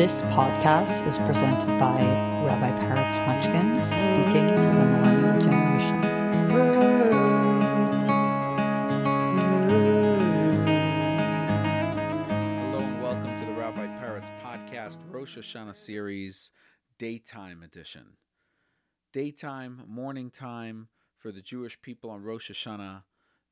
This podcast is presented by Rabbi Peretz Mochkin speaking to the millennial generation. Hello and welcome to the Rabbi Peretz podcast, Rosh Hashanah series, daytime edition. Daytime, morning time for the Jewish people on Rosh Hashanah,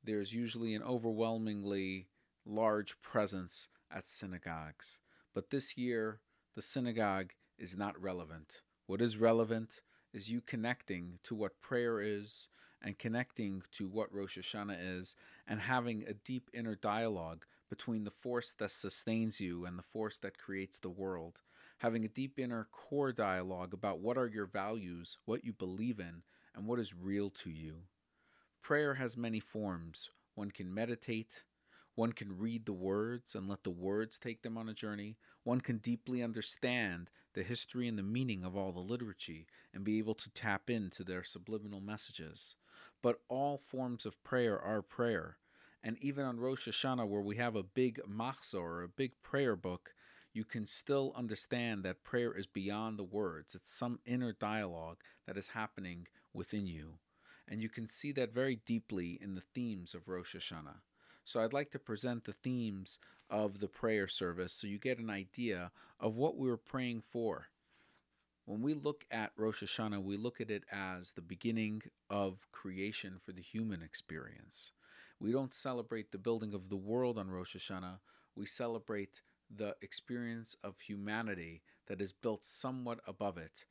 there's usually an overwhelmingly large presence at synagogues. But this year, the synagogue is not relevant. What is relevant is you connecting to what prayer is and connecting to what Rosh Hashanah is and having a deep inner dialogue between the force that sustains you and the force that creates the world. Having a deep inner core dialogue about what are your values, what you believe in, and what is real to you. Prayer has many forms. One can meditate, one can read the words and let the words take them on a journey. One can deeply understand the history and the meaning of all the liturgy and be able to tap into their subliminal messages. But all forms of prayer are prayer. And even on Rosh Hashanah, where we have a big machzor, or a big prayer book, you can still understand that prayer is beyond the words. It's some inner dialogue that is happening within you. And you can see that very deeply in the themes of Rosh Hashanah. So I'd like to present the themes of the prayer service so you get an idea of what we were praying for. When we look at Rosh Hashanah, we look at it as the beginning of creation for the human experience. We don't celebrate the building of the world on Rosh Hashanah, we celebrate the experience of humanity that is built somewhat above it.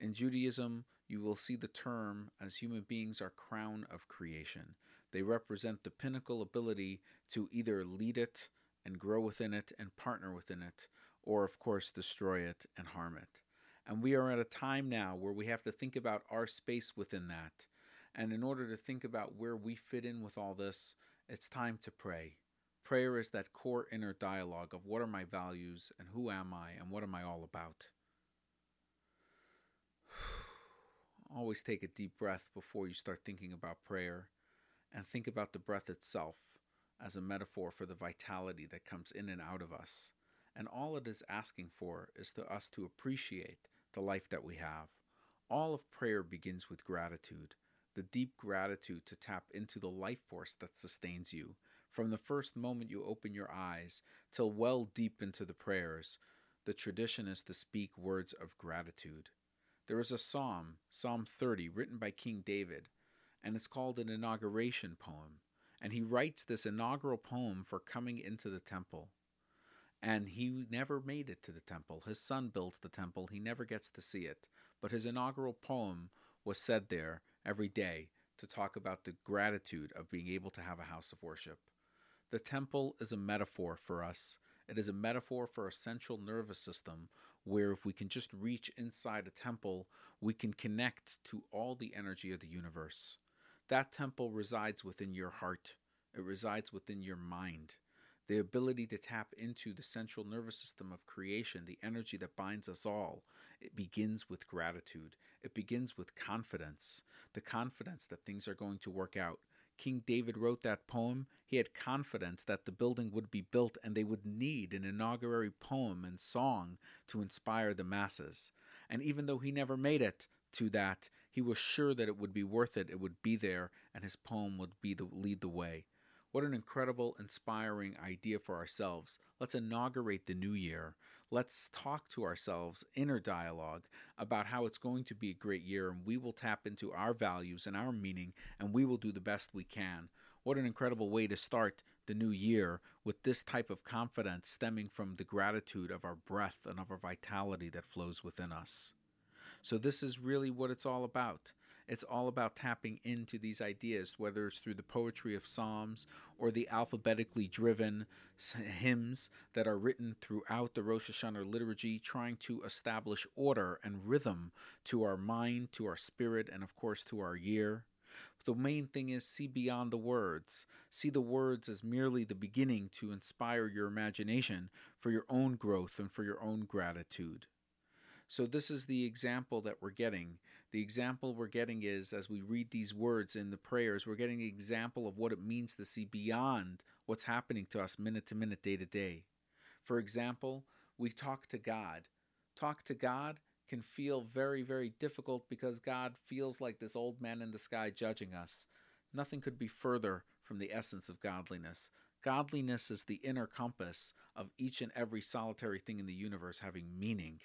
In Judaism, you will see the term as human beings are crown of creation. They represent the pinnacle ability to either lead it and grow within it and partner within it, or, of course, destroy it and harm it. And we are at a time now where we have to think about our space within that. And in order to think about where we fit in with all this, it's time to pray. Prayer is that core inner dialogue of what are my values and who am I and what am I all about. Always take a deep breath before you start thinking about prayer and think about the breath itself as a metaphor for the vitality that comes in and out of us. And all it is asking for is for us to appreciate the life that we have. All of prayer begins with gratitude, the deep gratitude to tap into the life force that sustains you. From the first moment you open your eyes till well deep into the prayers, the tradition is to speak words of gratitude. There is a psalm, Psalm 30, written by King David, and it's called an inauguration poem. And he writes this inaugural poem for coming into the temple. And he never made it to the temple. His son builds the temple. He never gets to see it. But his inaugural poem was said there every day to talk about the gratitude of being able to have a house of worship. The temple is a metaphor for us. It is a metaphor for a central nervous system where if we can just reach inside a temple, we can connect to all the energy of the universe. That temple resides within your heart, it resides within your mind. The ability to tap into the central nervous system of creation, the energy that binds us all, it begins with gratitude. It begins with confidence the confidence that things are going to work out. King David wrote that poem. He had confidence that the building would be built and they would need an inauguratory poem and song to inspire the masses. And even though he never made it to that, he was sure that it would be worth it, it would be there, and his poem would be the lead the way. What an incredible, inspiring idea for ourselves. Let's inaugurate the new year. Let's talk to ourselves, inner dialogue, about how it's going to be a great year, and we will tap into our values and our meaning, and we will do the best we can. What an incredible way to start the new year with this type of confidence stemming from the gratitude of our breath and of our vitality that flows within us. So, this is really what it's all about. It's all about tapping into these ideas, whether it's through the poetry of Psalms or the alphabetically driven hymns that are written throughout the Rosh Hashanah liturgy, trying to establish order and rhythm to our mind, to our spirit, and of course to our year. The main thing is see beyond the words. See the words as merely the beginning to inspire your imagination for your own growth and for your own gratitude. So, this is the example that we're getting. The example we're getting is as we read these words in the prayers, we're getting an example of what it means to see beyond what's happening to us minute to minute, day to day. For example, we talk to God talk to God can feel very, very difficult because God feels like this old man in the sky judging us. Nothing could be further from the essence of godliness. Godliness is the inner compass of each and every solitary thing in the universe having meaning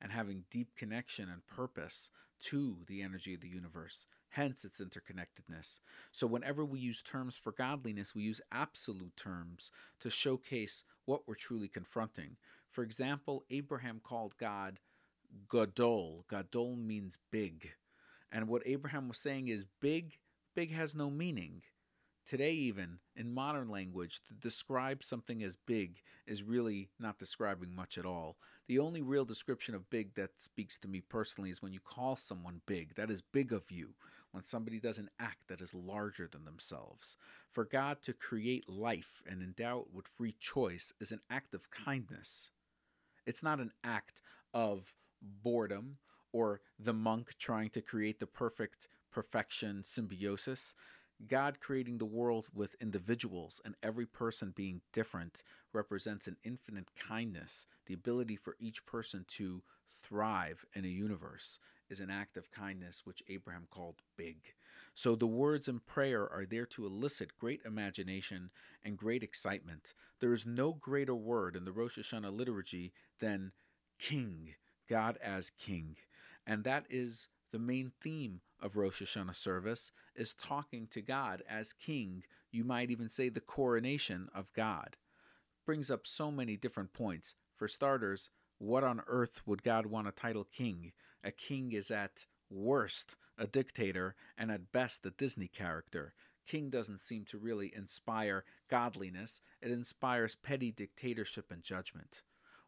and having deep connection and purpose to the energy of the universe, hence its interconnectedness. So, whenever we use terms for godliness, we use absolute terms to showcase what we're truly confronting. For example, Abraham called God Gadol. Gadol means big. And what Abraham was saying is big, big has no meaning. Today, even in modern language, to describe something as big is really not describing much at all. The only real description of big that speaks to me personally is when you call someone big. That is big of you. When somebody does an act that is larger than themselves. For God to create life and endow it with free choice is an act of kindness. It's not an act of boredom or the monk trying to create the perfect perfection symbiosis. God creating the world with individuals and every person being different represents an infinite kindness. The ability for each person to thrive in a universe is an act of kindness which Abraham called big. So the words in prayer are there to elicit great imagination and great excitement. There is no greater word in the Rosh Hashanah liturgy than king, God as king. And that is the main theme of Rosh Hashanah service is talking to God as king. You might even say the coronation of God. Brings up so many different points. For starters, what on earth would God want a title king? A king is at worst a dictator and at best a Disney character. King doesn't seem to really inspire godliness, it inspires petty dictatorship and judgment.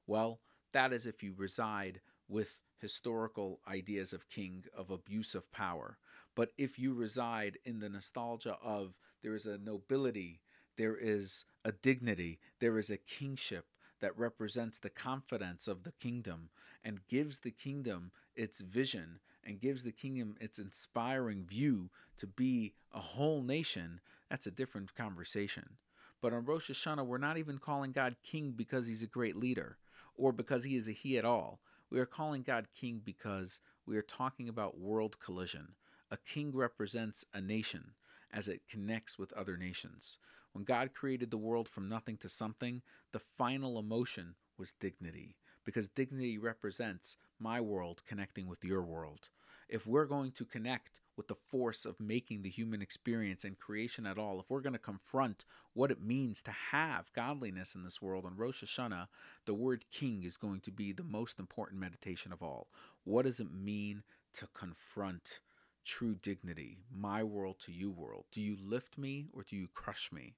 Well, that is if you reside with historical ideas of king, of abuse of power. But if you reside in the nostalgia of there is a nobility, there is a dignity, there is a kingship that represents the confidence of the kingdom and gives the kingdom its vision and gives the kingdom its inspiring view to be a whole nation, that's a different conversation. But on Rosh Hashanah, we're not even calling God king because he's a great leader or because he is a he at all. We are calling God king because we are talking about world collision. A king represents a nation as it connects with other nations. When God created the world from nothing to something, the final emotion was dignity, because dignity represents my world connecting with your world. If we're going to connect with the force of making the human experience and creation at all, if we're going to confront what it means to have godliness in this world on Rosh Hashanah, the word king is going to be the most important meditation of all. What does it mean to confront true dignity, my world to you world? Do you lift me or do you crush me?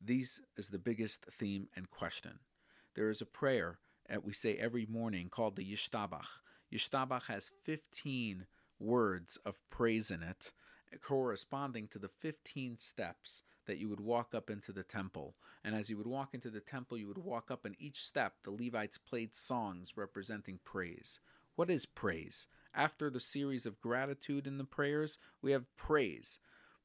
These is the biggest theme and question. There is a prayer that we say every morning called the Yishtabach. Yishtabach has 15 words of praise in it, corresponding to the 15 steps that you would walk up into the temple. And as you would walk into the temple, you would walk up, and each step the Levites played songs representing praise. What is praise? After the series of gratitude in the prayers, we have praise.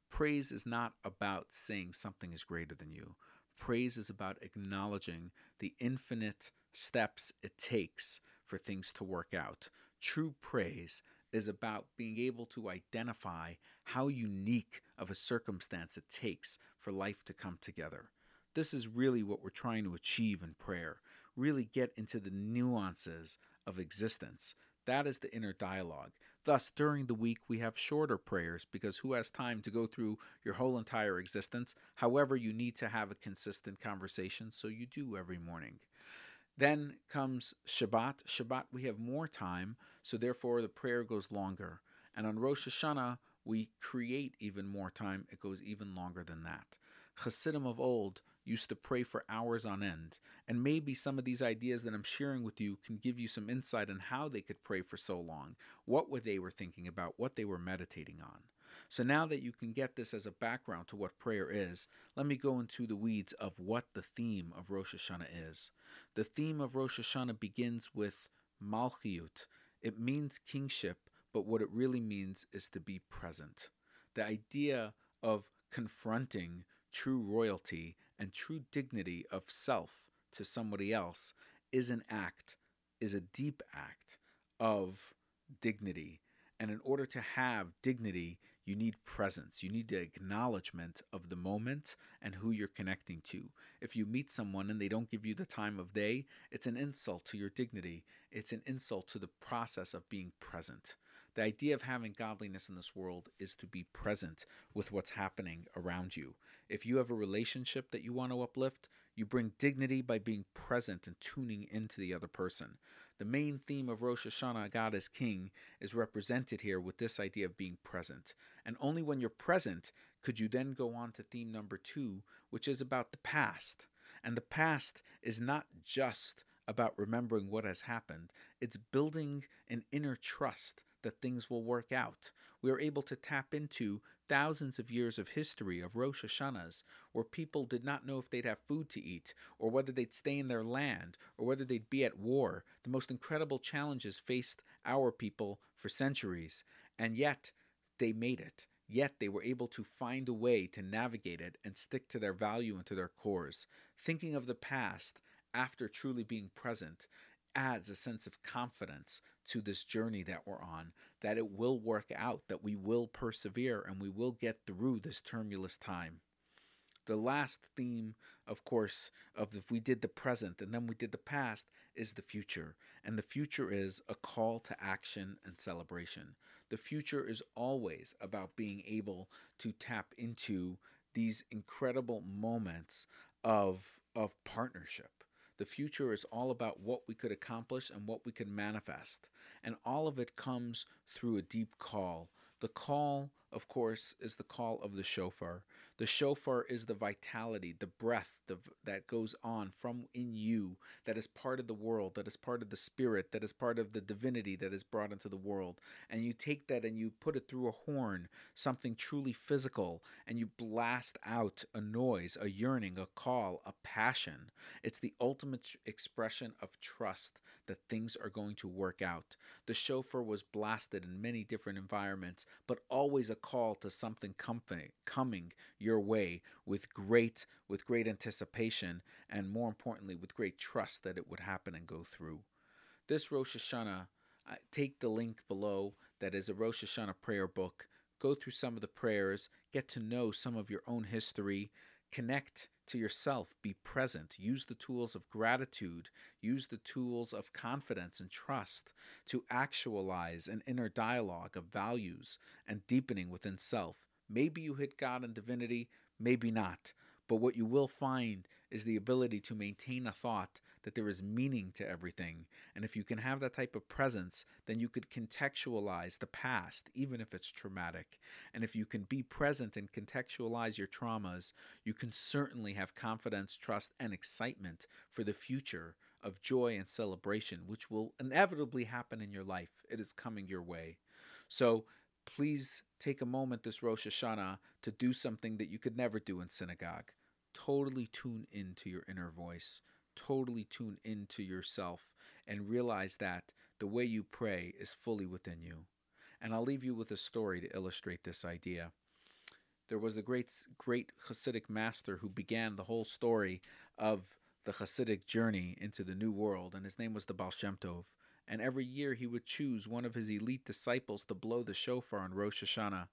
Praise is not about saying something is greater than you. Praise is about acknowledging the infinite steps it takes for things to work out. True praise is about being able to identify how unique of a circumstance it takes for life to come together. This is really what we're trying to achieve in prayer. Really get into the nuances of existence. That is the inner dialogue. Thus, during the week, we have shorter prayers because who has time to go through your whole entire existence? However, you need to have a consistent conversation, so you do every morning. Then comes Shabbat. Shabbat, we have more time, so therefore the prayer goes longer. And on Rosh Hashanah, we create even more time. It goes even longer than that. Hasidim of old used to pray for hours on end. And maybe some of these ideas that I'm sharing with you can give you some insight on how they could pray for so long, what were they were thinking about, what they were meditating on. So now that you can get this as a background to what prayer is, let me go into the weeds of what the theme of Rosh Hashanah is. The theme of Rosh Hashanah begins with Malchiyut. It means kingship, but what it really means is to be present. The idea of confronting true royalty and true dignity of self to somebody else is an act is a deep act of dignity. And in order to have dignity, you need presence. You need the acknowledgement of the moment and who you're connecting to. If you meet someone and they don't give you the time of day, it's an insult to your dignity. It's an insult to the process of being present. The idea of having godliness in this world is to be present with what's happening around you. If you have a relationship that you want to uplift, you bring dignity by being present and tuning into the other person. The main theme of Rosh Hashanah, God as King, is represented here with this idea of being present. And only when you're present could you then go on to theme number two, which is about the past. And the past is not just about remembering what has happened, it's building an inner trust that things will work out. We are able to tap into thousands of years of history of Rosh Hashanahs where people did not know if they'd have food to eat, or whether they'd stay in their land, or whether they'd be at war. The most incredible challenges faced our people for centuries, and yet they made it. Yet they were able to find a way to navigate it and stick to their value and to their cores. Thinking of the past after truly being present adds a sense of confidence to this journey that we're on, that it will work out, that we will persevere, and we will get through this tumultuous time. The last theme, of course, of if we did the present and then we did the past, is the future. And the future is a call to action and celebration. The future is always about being able to tap into these incredible moments of, of partnership the future is all about what we could accomplish and what we could manifest. And all of it comes through a deep call. The call, of course, is the call of the shofar. The shofar is the vitality, the breath the, that goes on from in you, that is part of the world, that is part of the spirit, that is part of the divinity that is brought into the world. And you take that and you put it through a horn, something truly physical, and you blast out a noise, a yearning, a call, a passion. It's the ultimate expression of trust that things are going to work out. The shofar was blasted in many different environments, but always a call to something coming, coming your way with great with great anticipation and more importantly with great trust that it would happen and go through. This Rosh Hashanah, take the link below that is a Rosh Hashanah prayer book. Go through some of the prayers, get to know some of your own history, connect to yourself, be present, use the tools of gratitude, use the tools of confidence and trust to actualize an inner dialogue of values and deepening within self. Maybe you hit God and divinity, maybe not. But what you will find is the ability to maintain a thought that there is meaning to everything. And if you can have that type of presence, then you could contextualize the past, even if it's traumatic. And if you can be present and contextualize your traumas, you can certainly have confidence, trust, and excitement for the future of joy and celebration, which will inevitably happen in your life. It is coming your way. So please take a moment this Rosh Hashanah to do something that you could never do in synagogue. Totally tune into your inner voice, totally tune into yourself, and realize that the way you pray is fully within you. And I'll leave you with a story to illustrate this idea. There was the great, great Hasidic master who began the whole story of the Hasidic journey into the New World, and his name was the Baal Shem Tov and every year he would choose one of his elite disciples to blow the shofar on Rosh Hashanah.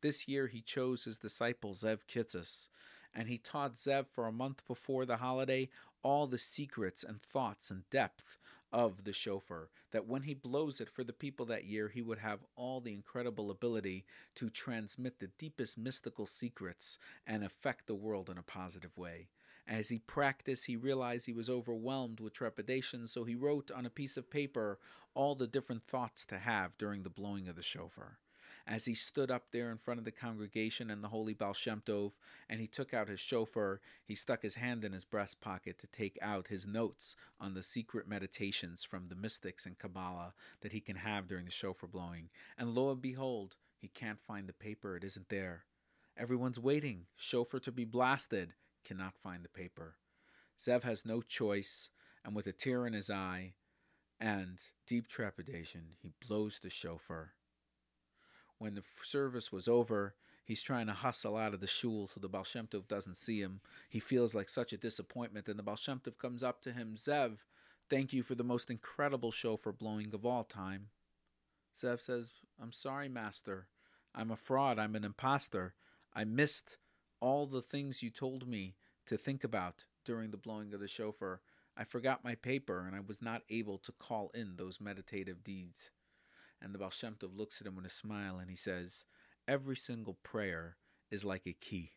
This year he chose his disciple Zev Kitzes, and he taught Zev for a month before the holiday all the secrets and thoughts and depth of the shofar, that when he blows it for the people that year, he would have all the incredible ability to transmit the deepest mystical secrets and affect the world in a positive way. As he practiced, he realized he was overwhelmed with trepidation, so he wrote on a piece of paper all the different thoughts to have during the blowing of the shofar. As he stood up there in front of the congregation and the holy Baal Shem Tov, and he took out his shofar, he stuck his hand in his breast pocket to take out his notes on the secret meditations from the mystics and Kabbalah that he can have during the shofar blowing. And lo and behold, he can't find the paper, it isn't there. Everyone's waiting, shofar to be blasted cannot find the paper. Zev has no choice, and with a tear in his eye and deep trepidation, he blows the shofar. When the service was over, he's trying to hustle out of the shul so the Baal Shem Tov doesn't see him. He feels like such a disappointment, and the Baal Shem Tov comes up to him, Zev, Thank you for the most incredible shofar blowing of all time. Zev says, I'm sorry, Master. I'm a fraud. I'm an impostor. I missed all the things you told me to think about during the blowing of the shofar. I forgot my paper and I was not able to call in those meditative deeds. And the Baal Shem Tov looks at him with a smile and he says, Every single prayer is like a key.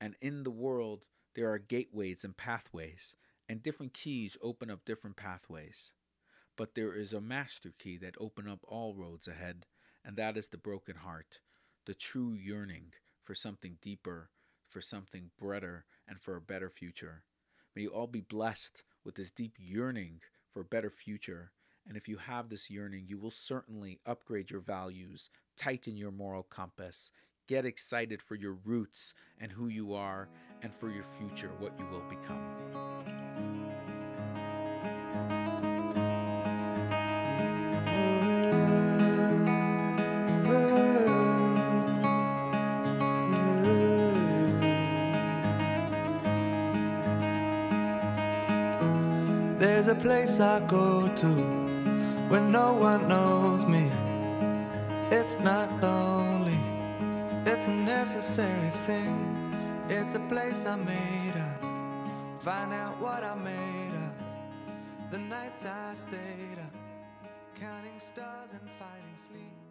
And in the world, there are gateways and pathways, and different keys open up different pathways. But there is a master key that open up all roads ahead, and that is the broken heart, the true yearning for something deeper, for something better, and for a better future. May you all be blessed with this deep yearning for a better future. And if you have this yearning, you will certainly upgrade your values, tighten your moral compass, get excited for your roots and who you are, and for your future, what you will become. There's a place I go to when no one knows me. It's not lonely, it's a necessary thing. It's a place I made up. Find out what I made up. The nights I stayed up, counting stars and fighting sleep.